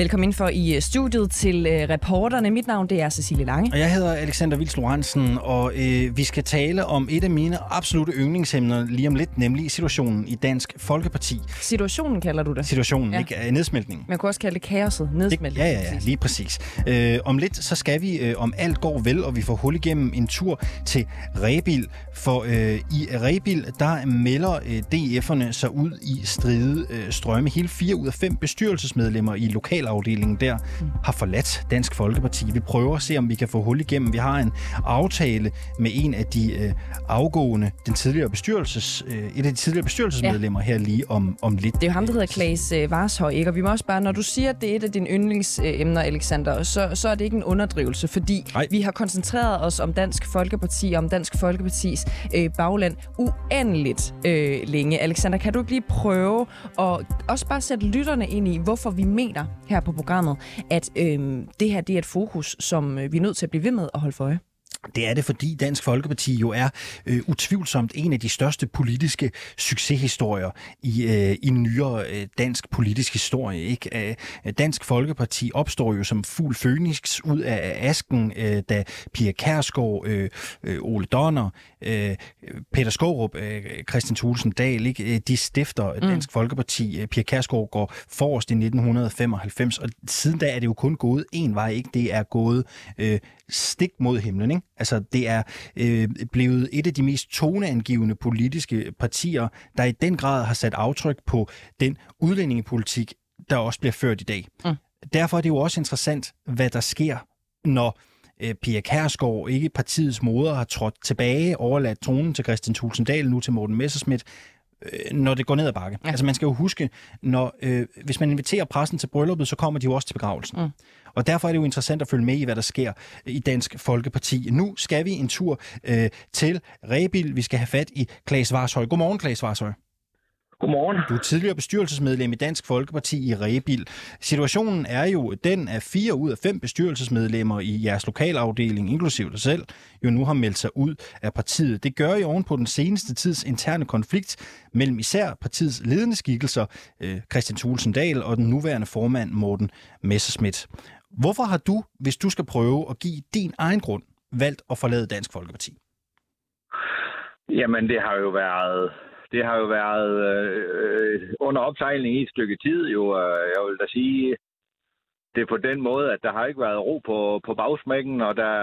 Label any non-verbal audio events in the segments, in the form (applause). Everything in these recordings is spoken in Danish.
Velkommen ind for i øh, studiet til øh, reporterne. Mit navn det er Cecilie Lange. Og jeg hedder Alexander Vils Lorentzen, og øh, vi skal tale om et af mine absolute yndlingsemner lige om lidt, nemlig situationen i Dansk Folkeparti. Situationen kalder du det. Situationen, ja. ikke? Nedsmeltningen. Man kunne også kalde det kaoset. Nedsmeltningen. Ja, ja, ja, lige præcis. Øh, om lidt, så skal vi, øh, om alt går vel, og vi får hul igennem en tur til Rebil. For øh, i Rebil, der melder øh, DF'erne sig ud i stride øh, strømme. Hele fire ud af fem bestyrelsesmedlemmer i lokalafdelingen der mm. har forladt Dansk Folkeparti. Vi prøver at se, om vi kan få hul igennem. Vi har en aftale med en af de øh, afgående, den tidligere bestyrelses, øh, et af de tidligere bestyrelsesmedlemmer ja. her lige om, om lidt. Det er jo ham, der hedder Klaas øh, Varshøj, ikke? Og vi må også bare, når du siger, at det er et af dine yndlingsemner, Alexander, så, så er det ikke en underdrivelse, fordi Nej. vi har koncentreret os om Dansk Folkeparti, om Dansk Folkepartis øh, bagland uendeligt øh, længe. Alexander, kan du ikke lige prøve at også bare sætte lytterne ind i, hvorfor vi mener her på programmet, at øh, det her det er et fokus, som øh, vi er nødt til at blive ved med at holde for øje? Det er det, fordi Dansk Folkeparti jo er øh, utvivlsomt en af de største politiske succeshistorier i, øh, i nyere øh, dansk politisk historie. Ikke? Øh, dansk Folkeparti opstår jo som fuld fønix ud af asken, øh, da Pia Kærsgaard, øh, øh, Ole Donner, øh, Peter Skårup, øh, Christian Thulesen Dahl, ikke? Øh, de stifter mm. Dansk Folkeparti. Pia Kærsgaard går forrest i 1995, og siden da er det jo kun gået en vej. Ikke? Det er gået øh, stik mod himlen. Ikke? Altså, det er øh, blevet et af de mest toneangivende politiske partier, der i den grad har sat aftryk på den udlændingepolitik, der også bliver ført i dag. Mm. Derfor er det jo også interessant, hvad der sker, når øh, Pia Kærsgaard, ikke partiets moder, har trådt tilbage, overladt tronen til Christian Tulsendal, nu til Morten Messersmith, øh, når det går ned ad bakke. Ja. Altså man skal jo huske, når, øh, hvis man inviterer pressen til brylluppet, så kommer de jo også til begravelsen. Mm. Og derfor er det jo interessant at følge med i, hvad der sker i Dansk Folkeparti. Nu skal vi en tur øh, til Rebil. Vi skal have fat i Klaas Varshøj. Godmorgen, Klaas Varshøj. Godmorgen. Du er tidligere bestyrelsesmedlem i Dansk Folkeparti i Rebil. Situationen er jo den, at fire ud af fem bestyrelsesmedlemmer i jeres lokalafdeling, inklusiv dig selv, jo nu har meldt sig ud af partiet. Det gør I oven på den seneste tids interne konflikt mellem især partiets ledende skikkelser, øh, Christian Thulesen Dahl og den nuværende formand Morten Messerschmidt. Hvorfor har du, hvis du skal prøve at give din egen grund, valgt at forlade Dansk Folkeparti? Jamen, det har jo været det har jo været øh, under opsejling i et stykke tid. Jo, øh, jeg vil da sige, det er på den måde, at der har ikke været ro på, på bagsmækken, og der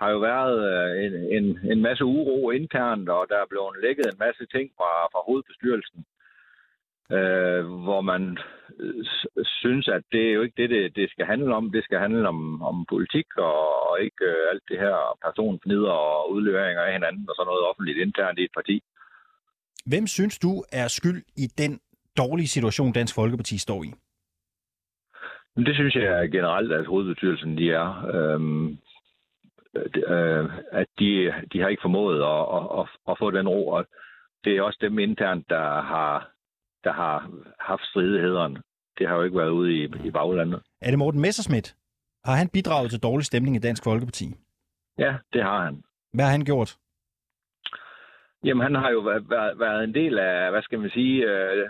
har jo været øh, en, en, en masse uro internt, og der er blevet lækket en masse ting fra, fra hovedbestyrelsen øh, hvor man øh, synes, at det er jo ikke det, det, det skal handle om. Det skal handle om, om politik og, og ikke øh, alt det her personfnider og udleveringer af hinanden og sådan noget offentligt internt i et parti. Hvem synes du er skyld i den dårlige situation, Dansk Folkeparti står i? Det synes jeg generelt, at hovedbestyrelsen de er. Øhm, øh, at de, de har ikke formået at, at, at, at få den ro, og det er også dem internt, der har der har haft stridighederne. Det har jo ikke været ude i, i baglandet. Er det Morten Messerschmidt? Har han bidraget til dårlig stemning i Dansk Folkeparti? Ja, det har han. Hvad har han gjort? Jamen, han har jo været, været en del af, hvad skal man sige, øh,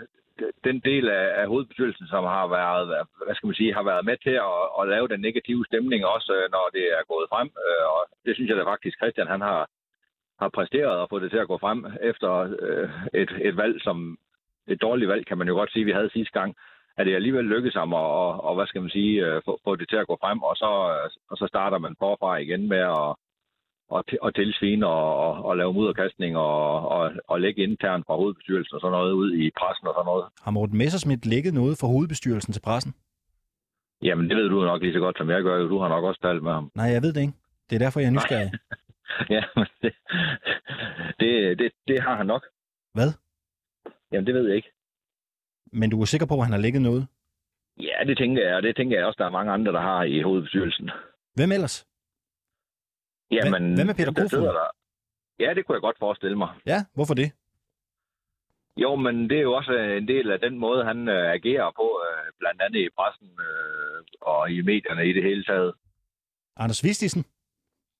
den del af, af hovedbestyrelsen, som har været, hvad skal man sige, har været med til at, at lave den negative stemning også, øh, når det er gået frem. Øh, og det synes jeg da faktisk, Christian, han har, har præsteret og få det til at gå frem efter øh, et, et valg, som et dårligt valg, kan man jo godt sige, vi havde sidste gang, at det alligevel lykkedes ham at, og, og, hvad skal man sige, øh, få, få det til at gå frem, og så, øh, og så starter man forfra igen med at og, og tilsvine og, og, og lave mudderkastning og, og, og lægge internt fra hovedbestyrelsen og sådan noget ud i pressen og sådan noget. Har Morten Messersmith lægget noget fra hovedbestyrelsen til pressen? Jamen, det ved du nok lige så godt, som jeg gør. Du har nok også talt med ham. Nej, jeg ved det ikke. Det er derfor, jeg er nysgerrig. (laughs) ja, men det, det, det, det har han nok. Hvad? Jamen, det ved jeg ikke. Men du er sikker på, at han har lægget noget? Ja, det tænker jeg, og det tænker jeg også, der er mange andre, der har i hovedbestyrelsen. Hvem ellers? Jamen, Hvem er Peter Kofod? Der... Ja, det kunne jeg godt forestille mig. Ja, hvorfor det? Jo, men det er jo også en del af den måde, han øh, agerer på, øh, blandt andet i pressen øh, og i medierne i det hele taget. Anders Vistisen?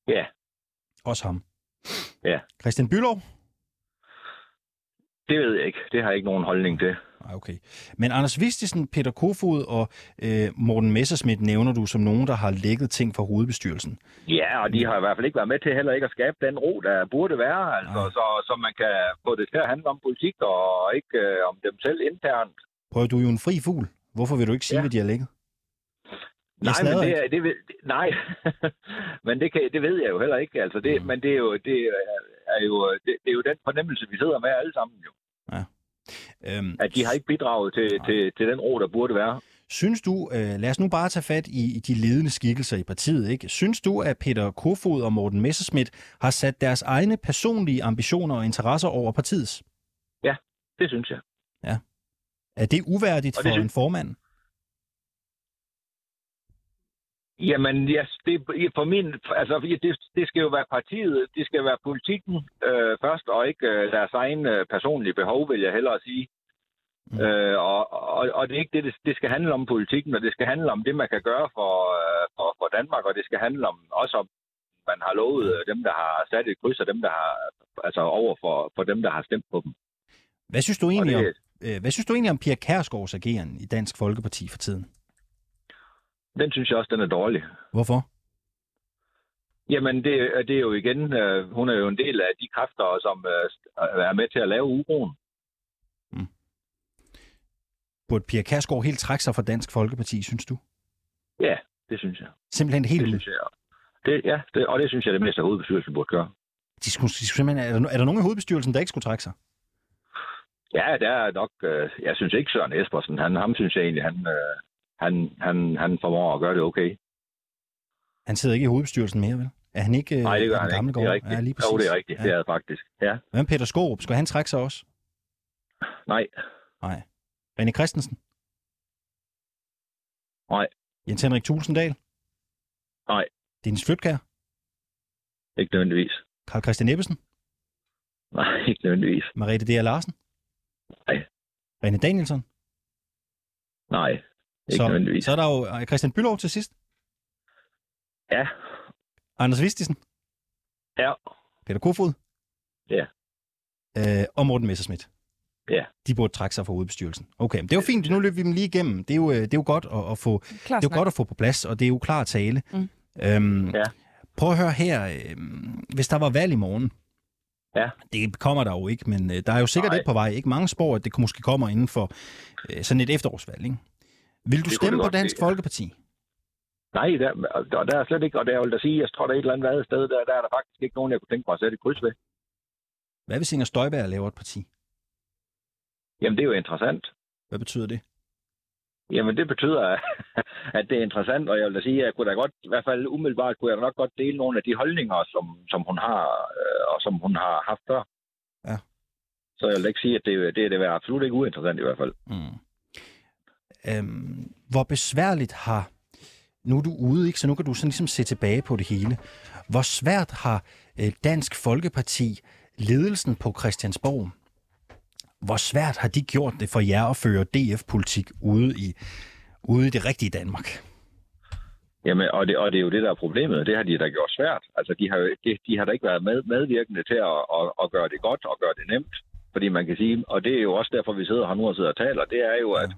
Ja. Også ham. Ja. Christian Bylov? Det ved jeg ikke. Det har jeg ikke nogen holdning til. Okay. Men Anders Vistisen, Peter Kofod og øh, Morten Messerschmidt nævner du som nogen, der har lækket ting fra hovedbestyrelsen. Ja, og de har i hvert fald ikke været med til heller ikke at skabe den ro, der burde være, altså, så, så man kan få det til at handle om politik og ikke øh, om dem selv internt. Prøv, du jo en fri fugl. Hvorfor vil du ikke sige, ja. hvad de har nej, men det, er, det ved, nej, (laughs) men det, kan, det ved jeg jo heller ikke. Altså det, mm. Men det er jo, det er jo, det, det er jo den fornemmelse, vi sidder med alle sammen jo. Ja. Øhm, at de har ikke bidraget til, til, til den ro, der burde være. Synes du, øh, lad os nu bare tage fat i, i de ledende skikkelser i partiet, ikke? Synes du, at Peter Kofod og Morten Messerschmidt har sat deres egne personlige ambitioner og interesser over partiets? Ja, det synes jeg. Ja. Er det uværdigt det for synes... en formand? Jamen, ja, det, for min, altså, det, det skal jo være partiet, det skal være politikken øh, først, og ikke øh, deres egen øh, personlige behov, vil jeg hellere sige. Mm. Øh, og, og, og det er ikke det, det, det skal handle om politikken, og det skal handle om det, man kan gøre for, øh, for, for Danmark, og det skal handle om også om, man har lovet øh, dem, der har sat et kryds, og dem, der har, altså over for, for dem, der har stemt på dem. Hvad synes du egentlig, det, om, øh, hvad synes du egentlig om Pia Kærsgaards ageren i Dansk Folkeparti for tiden? Den synes jeg også, den er dårlig. Hvorfor? Jamen, det, det er jo igen, øh, hun er jo en del af de kræfter, som øh, er med til at lave uroen. Mm. Burde Pia Kærsgaard helt trække sig fra Dansk Folkeparti, synes du? Ja, det synes jeg. Simpelthen helt det synes jeg. Det, ja, det, og det synes jeg, det meste af hovedbestyrelsen burde gøre. De skulle, de skulle simpelthen, er, der, er der nogen i hovedbestyrelsen, der ikke skulle trække sig? Ja, der er nok... Øh, jeg synes ikke, Søren Espersen, han, ham synes jeg egentlig, han, øh, han, han, han formår at gøre det okay. Han sidder ikke i hovedbestyrelsen mere, vel? Er han ikke Nej, det gør han ikke. Det er rigtigt. Ja, lige præcis. Jo, det er rigtigt. Ja. Det er det faktisk. Ja. Hvem Peter Skorup? Skal han trække sig også? Nej. Nej. René Christensen? Nej. Jens Henrik Tulsendal? Nej. Dennis Flytkær? Ikke nødvendigvis. Karl Christian Ebbesen? Nej, (laughs) ikke nødvendigvis. Mariette D. Larsen? Nej. René Danielsen? Nej. Ikke så, så er der jo øh, Christian Bylov til sidst. Ja. Anders Vistisen. Ja. Peter Kofod. Ja. Øh, og Morten Messerschmidt. Ja. De burde trække sig fra hovedbestyrelsen. Okay, det er jo fint. Nu løber vi dem lige igennem. Det er jo, øh, det er jo godt at, at få, det er jo godt at få på plads, og det er jo klar tale. Mm. Øhm, ja. Prøv at høre her. Øh, hvis der var valg i morgen, Ja. Det kommer der jo ikke, men øh, der er jo sikkert Nej. et på vej. Ikke mange spår, at det måske kommer inden for øh, sådan et efterårsvalg. Ikke? Vil du det stemme på Dansk se. Folkeparti? Nej, der, der, der er slet ikke, og der vil da sige, jeg tror, der er et eller andet andet sted, der, der er der faktisk ikke nogen, jeg kunne tænke mig at sætte et kryds ved. Hvad hvis Inger Støjberg laver et parti? Jamen, det er jo interessant. Hvad betyder det? Jamen, det betyder, at det er interessant, og jeg vil da sige, at jeg kunne da godt, i hvert fald umiddelbart, kunne jeg nok godt dele nogle af de holdninger, som, som hun har, øh, og som hun har haft før. Ja. Så jeg vil ikke sige, at det, det, det er absolut ikke uinteressant i hvert fald. Mm. Øhm, hvor besværligt har, nu er du ude, ikke? så nu kan du sådan ligesom se tilbage på det hele. Hvor svært har øh, Dansk Folkeparti, ledelsen på Christiansborg, hvor svært har de gjort det for jer at føre DF-politik ude i, ude i det rigtige Danmark? Jamen, og det, og det er jo det, der er problemet. Det har de da gjort svært. Altså, de har, de, de har da ikke været med, medvirkende til at, at, at gøre det godt og gøre det nemt. Fordi man kan sige, og det er jo også derfor, vi sidder her nu og sidder og taler, det er jo, at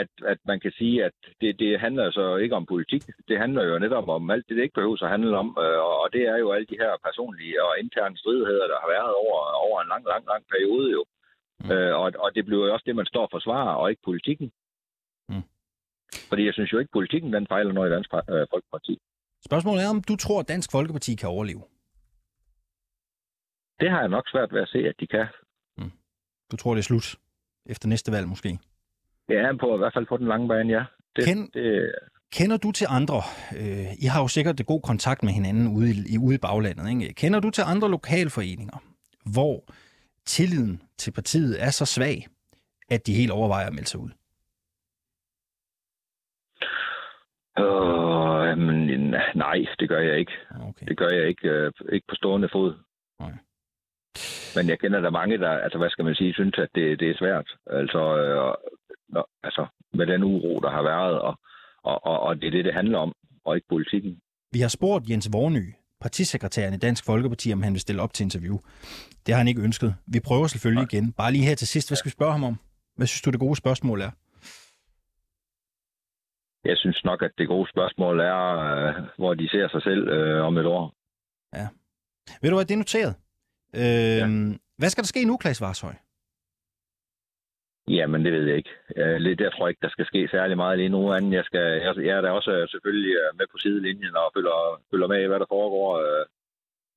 at, at man kan sige, at det, det handler så ikke om politik. Det handler jo netop om alt det, det ikke behøver at handle om. Øh, og det er jo alle de her personlige og interne stridigheder, der har været over, over en lang, lang, lang periode jo. Mm. Øh, og, og det bliver jo også det, man står og forsvarer, og ikke politikken. Mm. Fordi jeg synes jo ikke, politikken den fejler noget i Dansk øh, Folkeparti. Spørgsmålet er, om du tror, at Dansk Folkeparti kan overleve? Det har jeg nok svært ved at se, at de kan. Mm. Du tror, det er slut efter næste valg måske? Ja, på, i hvert fald på den lange bane, ja. Det, Kend, det, kender du til andre, øh, I har jo sikkert god kontakt med hinanden ude i, ude i baglandet, ikke? kender du til andre lokalforeninger, hvor tilliden til partiet er så svag, at de helt overvejer at melde sig ud? Øh, men, nej, det gør jeg ikke. Okay. Det gør jeg ikke, øh, ikke på stående fod. Men jeg kender der mange, der, altså hvad skal man sige, synes, at det, det er svært. Altså, øh, når, altså, med den uro, der har været, og, og, og, og det er det, det handler om, og ikke politikken. Vi har spurgt Jens Vorny, partisekretæren i Dansk Folkeparti, om han vil stille op til interview. Det har han ikke ønsket. Vi prøver selvfølgelig igen. Bare lige her til sidst, hvad skal vi spørge ham om? Hvad synes du, det gode spørgsmål er? Jeg synes nok, at det gode spørgsmål er, øh, hvor de ser sig selv øh, om et år. Ja. Ved du hvad, det er noteret. Øh, ja. Hvad skal der ske nu, Klaas Varshøj? Jamen, det ved jeg ikke. Lidt, jeg tror ikke, der skal ske særlig meget lige nu. Anden, jeg, skal, jeg, jeg er da også selvfølgelig øh, med på sidelinjen og følger, følger med i, hvad der foregår. Øh,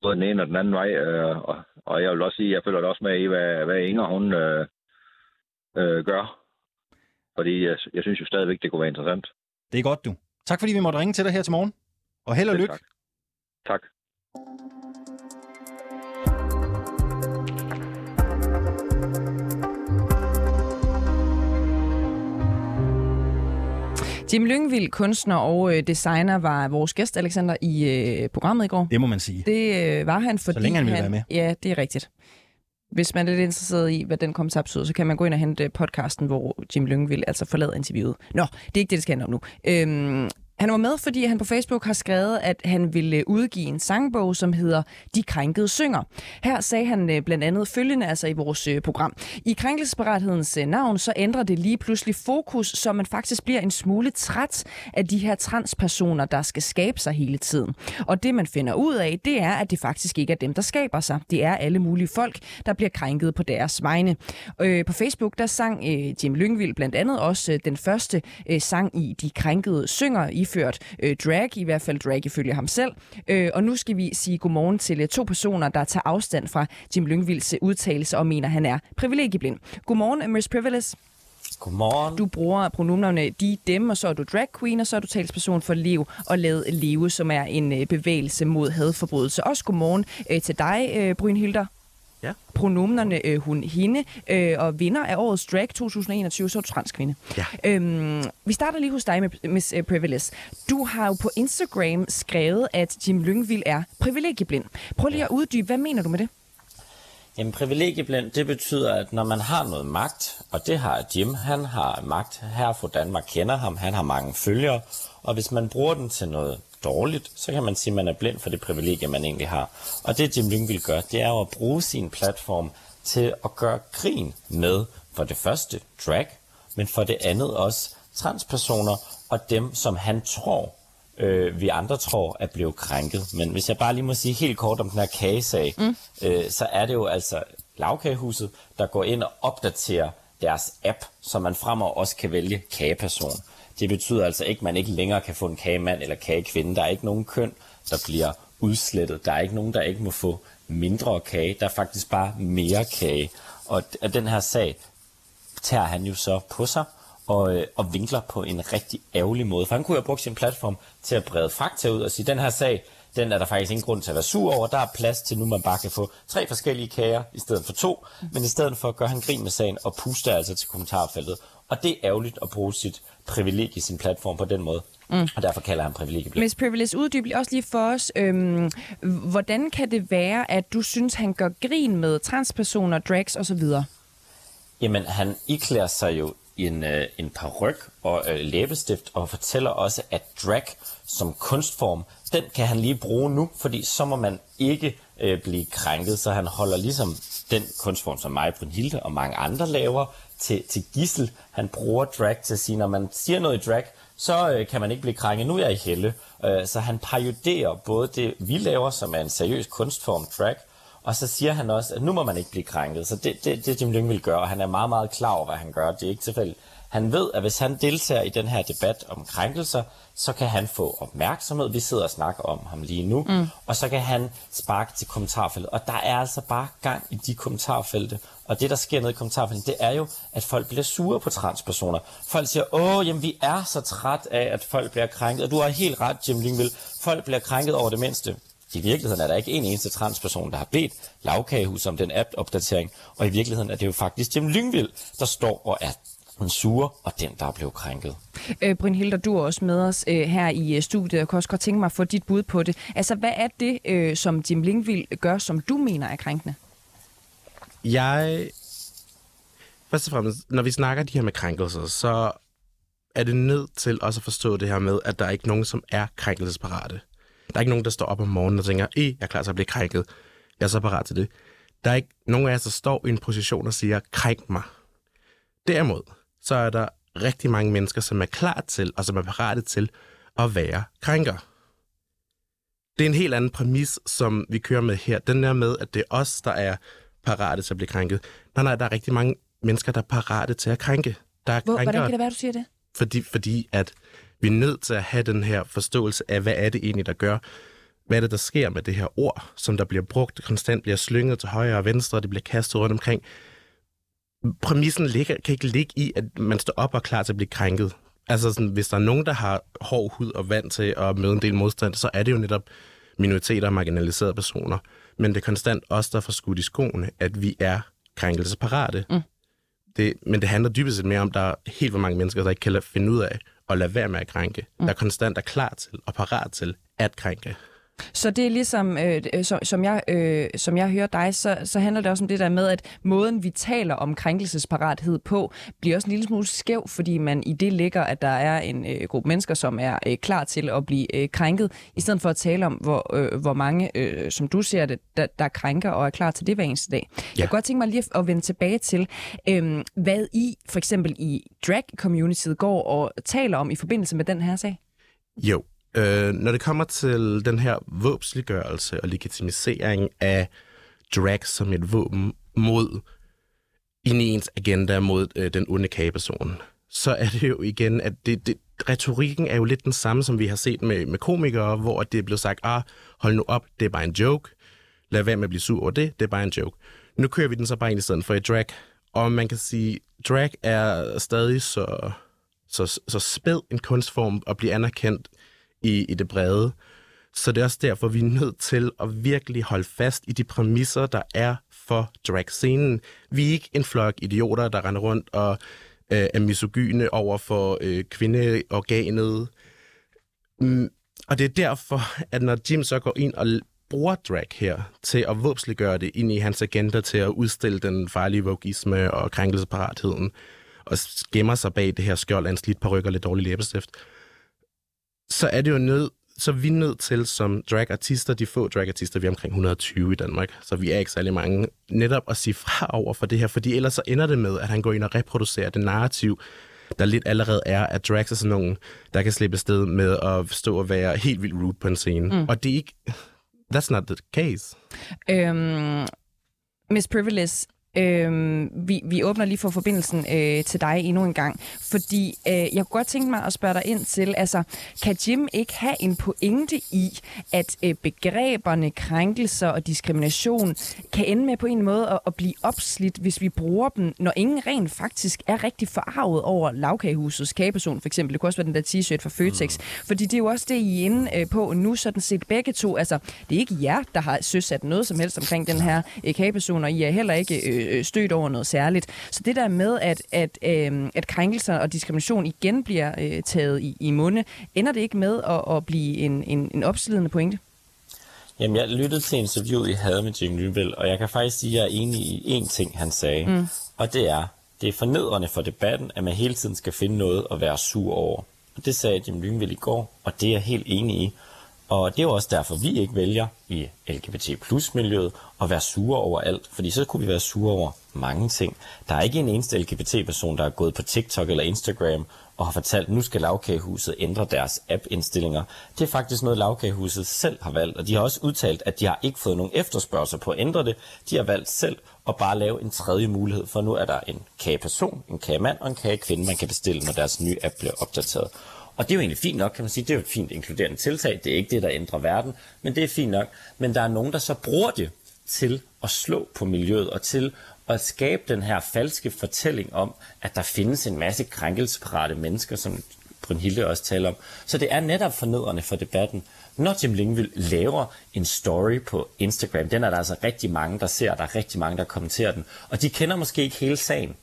både den ene og den anden vej. Øh, og, og jeg vil også sige, at jeg følger også med i, hvad, hvad Inger hun øh, øh, gør. Fordi jeg, jeg synes jo stadigvæk, det kunne være interessant. Det er godt, du. Tak fordi vi måtte ringe til dig her til morgen. Og held og lykke. Tak. tak. Jim Lyngvild, kunstner og øh, designer, var vores gæst, Alexander, i øh, programmet i går. Det må man sige. Det øh, var han, fordi Så længe han ville være med. Ja, det er rigtigt. Hvis man er lidt interesseret i, hvad den kommentar betyder, så kan man gå ind og hente podcasten, hvor Jim Lyngvild altså forlader interviewet. Nå, det er ikke det, det skal handle om nu. Øhm, han var med, fordi han på Facebook har skrevet, at han ville udgive en sangbog, som hedder De Krænkede Synger. Her sagde han øh, blandt andet følgende, altså i vores øh, program. I krænkelsesparethedens øh, navn, så ændrer det lige pludselig fokus, så man faktisk bliver en smule træt af de her transpersoner, der skal skabe sig hele tiden. Og det, man finder ud af, det er, at det faktisk ikke er dem, der skaber sig. Det er alle mulige folk, der bliver krænket på deres vegne. På Facebook, der sang Jim Lyngvild blandt andet også den første sang i De Krænkede Synger i iført øh, drag, i hvert fald drag ifølge ham selv. Øh, og nu skal vi sige godmorgen til øh, to personer, der tager afstand fra Jim Lyngvilds øh, udtalelse og mener, han er privilegieblind. Godmorgen, Miss Privilege. Godmorgen. Du bruger pronomerne de, dem, og så er du drag queen, og så er du talsperson for Lev og Lad Leve, som er en øh, bevægelse mod hadforbrydelse. Også godmorgen øh, til dig, øh, Brynhilder. Ja. Pronomnerne øh, hun, hende, øh, og vinder af årets drag 2021, så er du transkvinde. Ja. Øhm, vi starter lige hos dig med Miss uh, Privilege. Du har jo på Instagram skrevet, at Jim Lyngvild er privilegieblind. Prøv lige ja. at uddybe, hvad mener du med det? Jamen privilegieblind, det betyder, at når man har noget magt, og det har Jim, han har magt, her for Danmark kender ham, han har mange følgere, og hvis man bruger den til noget dårligt, så kan man sige, at man er blind for det privilegie, man egentlig har. Og det Jim Lyngvild gør, det er jo at bruge sin platform til at gøre grin med, for det første, drag, men for det andet også transpersoner og dem, som han tror, øh, vi andre tror, er blevet krænket. Men hvis jeg bare lige må sige helt kort om den her kagesag, mm. øh, så er det jo altså lavkagehuset, der går ind og opdaterer deres app, så man fremover også kan vælge kageperson. Det betyder altså ikke, at man ikke længere kan få en kagemand eller kagekvinde. Der er ikke nogen køn, der bliver udslettet. Der er ikke nogen, der ikke må få mindre kage. Der er faktisk bare mere kage. Og den her sag tager han jo så på sig og, øh, og vinkler på en rigtig ærgerlig måde. For han kunne jo have brugt sin platform til at brede fakta ud og sige, den her sag, den er der faktisk ingen grund til at være sur over. Der er plads til nu, man bare kan få tre forskellige kager i stedet for to. Men i stedet for at gøre han grin med sagen og puste altså til kommentarfeltet. Og det er ærgerligt at bruge sit privilegie, sin platform på den måde. Mm. Og derfor kalder han privilegie. Miss Privilege, uddyb også lige for os. Øhm, hvordan kan det være, at du synes, han gør grin med transpersoner, drags osv.? Jamen, han iklærer sig jo en, øh, en paryk og øh, læbestift, og fortæller også, at drag som kunstform, den kan han lige bruge nu, fordi så må man ikke øh, blive krænket, så han holder ligesom den kunstform, som mig, Brunhilde og mange andre laver, til, til gissel. Han bruger drag til at sige, når man siger noget i drag, så øh, kan man ikke blive krænket. Nu er jeg i helle. Øh, så han parodierer både det, vi laver, som er en seriøs kunstform, drag, og så siger han også, at nu må man ikke blive krænket. Så det, det, det Jim Lyng vil gøre, og han er meget, meget klar over, hvad han gør. Det er ikke tilfældigt. Han ved, at hvis han deltager i den her debat om krænkelser, så kan han få opmærksomhed. Vi sidder og snakker om ham lige nu. Mm. Og så kan han sparke til kommentarfeltet. Og der er altså bare gang i de kommentarfelte. Og det, der sker nede i kommentarfeltet, det er jo, at folk bliver sure på transpersoner. Folk siger, åh, jamen vi er så træt af, at folk bliver krænket. Og du har helt ret, Jim Lyngvild. Folk bliver krænket over det mindste. I virkeligheden er der ikke en eneste transperson, der har bedt lavkagehus om den app-opdatering. Og i virkeligheden er det jo faktisk Jim Lyngvild, der står og er den sure og den, der er blevet krænket. Øh, Brynhilder, du er også med os øh, her i øh, studiet. Jeg kan også godt tænke mig at få dit bud på det. Altså, hvad er det, øh, som Jim Lyngvild gør, som du mener er krænkende? Jeg... Først og fremmest, når vi snakker de her med krænkelser, så er det nødt til også at forstå det her med, at der er ikke nogen, som er krænkelsesparate. Der er ikke nogen, der står op om morgenen og tænker, I, jeg er klar til at blive krænket. Jeg er så parat til det. Der er ikke nogen af os, der står i en position og siger, krænk mig. Derimod, så er der rigtig mange mennesker, som er klar til, og som er parate til at være krænker. Det er en helt anden præmis, som vi kører med her. Den der med, at det er os, der er parate til at blive krænket. Nej, nej, der er rigtig mange mennesker, der er parate til at krænke. Der er Hvor, hvordan kan det være, du siger det? Fordi, fordi at vi er nødt til at have den her forståelse af, hvad er det egentlig, der gør, hvad er det, der sker med det her ord, som der bliver brugt, konstant bliver slynget til højre og venstre, og det bliver kastet rundt omkring. Præmissen ligger, kan ikke ligge i, at man står op og er klar til at blive krænket. Altså, sådan, hvis der er nogen, der har hård hud og vand til at møde en del modstand, så er det jo netop minoriteter og marginaliserede personer. Men det er konstant os, der får skudt i skoene, at vi er krænkelsesparate. Mm. Det, men det handler dybest set mere om, at der er helt for mange mennesker, der ikke kan finde ud af at lade være med at krænke. Mm. Der konstant er klar til og parat til at krænke. Så det er ligesom, øh, øh, som, som, jeg, øh, som jeg hører dig, så, så handler det også om det der med, at måden vi taler om krænkelsesparathed på, bliver også en lille smule skæv, fordi man i det ligger, at der er en øh, gruppe mennesker, som er øh, klar til at blive øh, krænket, i stedet for at tale om, hvor, øh, hvor mange, øh, som du ser det, der, der krænker og er klar til det hver eneste dag. Ja. Jeg kunne godt tænke mig lige at vende tilbage til, øh, hvad I for eksempel i drag-communityet går og taler om i forbindelse med den her sag. Jo, Øh, når det kommer til den her våbsliggørelse og legitimisering af drag som et våben mod ind i ens agenda mod øh, den onde kageperson, så er det jo igen, at det, det, retorikken er jo lidt den samme, som vi har set med, med komikere, hvor det er blevet sagt, ah, hold nu op, det er bare en joke. Lad være med at blive sur over det, det er bare en joke. Nu kører vi den så bare ind i stedet for et drag. Og man kan sige, drag er stadig så, så, så spæd en kunstform at blive anerkendt i, i det brede. Så det er også derfor, vi er nødt til at virkelig holde fast i de præmisser, der er for drag-scenen. Vi er ikke en flok idioter, der render rundt og øh, er misogyne over for øh, kvindeorganet. Mm, og det er derfor, at når Jim så går ind og bruger drag her til at våbsliggøre det ind i hans agenda til at udstille den farlige vogisme og krænkelseparatheden, og gemmer sig bag det her skjold af en slidt ryg og lidt dårlig læbestift, så er det jo nødt så vi er nødt til som dragartister, de få dragartister, vi er omkring 120 i Danmark, så vi er ikke særlig mange, netop at sige fra over for det her, fordi ellers så ender det med, at han går ind og reproducerer det narrativ, der lidt allerede er, at drags er sådan nogen, der kan slippe sted med at stå og være helt vildt rude på en scene. Mm. Og det er ikke... That's not the case. Øhm, Miss Privilege, Øh, vi, vi åbner lige for forbindelsen øh, til dig endnu en gang, fordi øh, jeg kunne godt tænke mig at spørge dig ind til, altså, kan Jim ikke have en pointe i, at øh, begreberne krænkelser og diskrimination kan ende med på en måde at, at blive opslidt, hvis vi bruger dem, når ingen rent faktisk er rigtig forarvet over lavkagehusets kageperson, for eksempel. Det kunne også være den der t-shirt fra Føtex, mm. fordi det er jo også det, I er inde øh, på nu, sådan set begge to. Altså, det er ikke jer, der har søsat noget som helst omkring den her øh, kageperson, og I er heller ikke øh, øh, stødt over noget særligt. Så det der med, at, at, øh, at krænkelser og diskrimination igen bliver øh, taget i, i munde, ender det ikke med at, at blive en, en, en opslidende pointe? Jamen, jeg lyttede til interviewet, I havde med Jim Lyngvild, og jeg kan faktisk sige, at jeg er enig i én ting, han sagde. Mm. Og det er, det er fornedrende for debatten, at man hele tiden skal finde noget at være sur over. Og det sagde Jim Lyngvild i går, og det er jeg helt enig i. Og det er jo også derfor, vi ikke vælger i LGBT plus miljøet at være sure over alt, fordi så kunne vi være sure over mange ting. Der er ikke en eneste LGBT-person, der er gået på TikTok eller Instagram og har fortalt, at nu skal lavkagehuset ændre deres app-indstillinger. Det er faktisk noget, lavkagehuset selv har valgt, og de har også udtalt, at de har ikke fået nogen efterspørgsel på at ændre det. De har valgt selv at bare lave en tredje mulighed, for nu er der en kageperson, en kagemand og en kagekvinde, man kan bestille, når deres nye app bliver opdateret. Og det er jo egentlig fint nok, kan man sige. Det er jo et fint inkluderende tiltag. Det er ikke det, der ændrer verden, men det er fint nok. Men der er nogen, der så bruger det til at slå på miljøet og til at skabe den her falske fortælling om, at der findes en masse krænkelsesparate mennesker, som Brunhilde også taler om. Så det er netop fornedrende for debatten. Når Jim Lingvild laver en story på Instagram, den er der altså rigtig mange, der ser, der er rigtig mange, der kommenterer den, og de kender måske ikke hele sagen.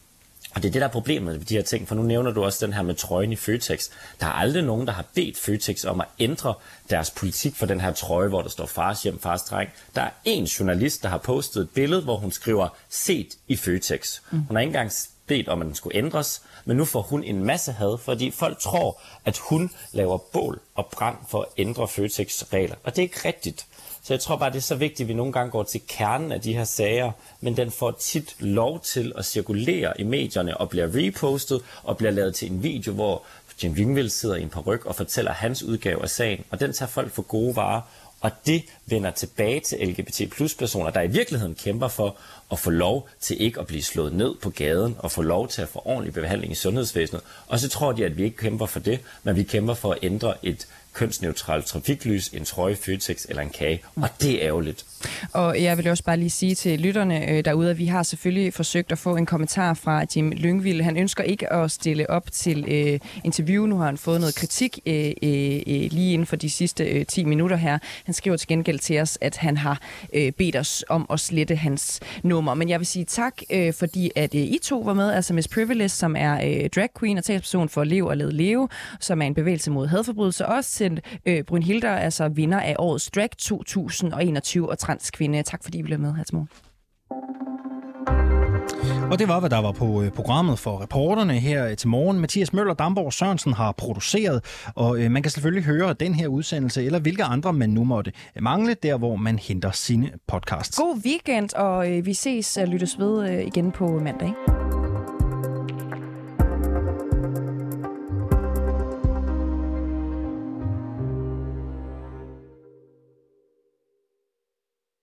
Og det er det, der er problemet med de her ting, for nu nævner du også den her med trøjen i Føtex. Der er aldrig nogen, der har bedt Føtex om at ændre deres politik for den her trøje, hvor der står fars hjem, fars dreng. Der er en journalist, der har postet et billede, hvor hun skriver set i Føtex. Mm. Hun har ikke engang bedt om, at den skulle ændres, men nu får hun en masse had, fordi folk tror, at hun laver bål og brand for at ændre Føtex regler. Og det er ikke rigtigt. Så jeg tror bare, det er så vigtigt, at vi nogle gange går til kernen af de her sager, men den får tit lov til at cirkulere i medierne og bliver repostet og bliver lavet til en video, hvor Jim Wingvild sidder i en peruk og fortæller hans udgave af sagen, og den tager folk for gode varer, og det vender tilbage til LGBT plus personer, der i virkeligheden kæmper for at få lov til ikke at blive slået ned på gaden og få lov til at få ordentlig behandling i sundhedsvæsenet. Og så tror de, at vi ikke kæmper for det, men vi kæmper for at ændre et kønsneutralt trafiklys, en trøje, Føtex eller en kage. Og det er ærgerligt. Og jeg vil også bare lige sige til lytterne øh, derude, at vi har selvfølgelig forsøgt at få en kommentar fra Jim Lyngvild. Han ønsker ikke at stille op til øh, interview. Nu har han fået noget kritik øh, øh, øh lige inden for de sidste øh, 10 minutter her. Han skriver til gengæld til os, at han har øh, bedt os om at slette hans nummer. Men jeg vil sige tak, øh, fordi at øh, I to var med, altså Miss Privilege, som er øh, drag queen og talsperson for Lev og Led Leve, som er en bevægelse mod hadforbrydelser. Også til øh, Brynhilder, altså vinder af årets drag 2021 og transkvinde. Tak fordi I blev med her til morgen. Og det var, hvad der var på øh, programmet for reporterne her øh, til morgen. Mathias Møller Damborg Sørensen har produceret, og øh, man kan selvfølgelig høre den her udsendelse, eller hvilke andre man nu måtte mangle, der hvor man henter sine podcasts. God weekend, og vi ses og lyttes ved igen på mandag.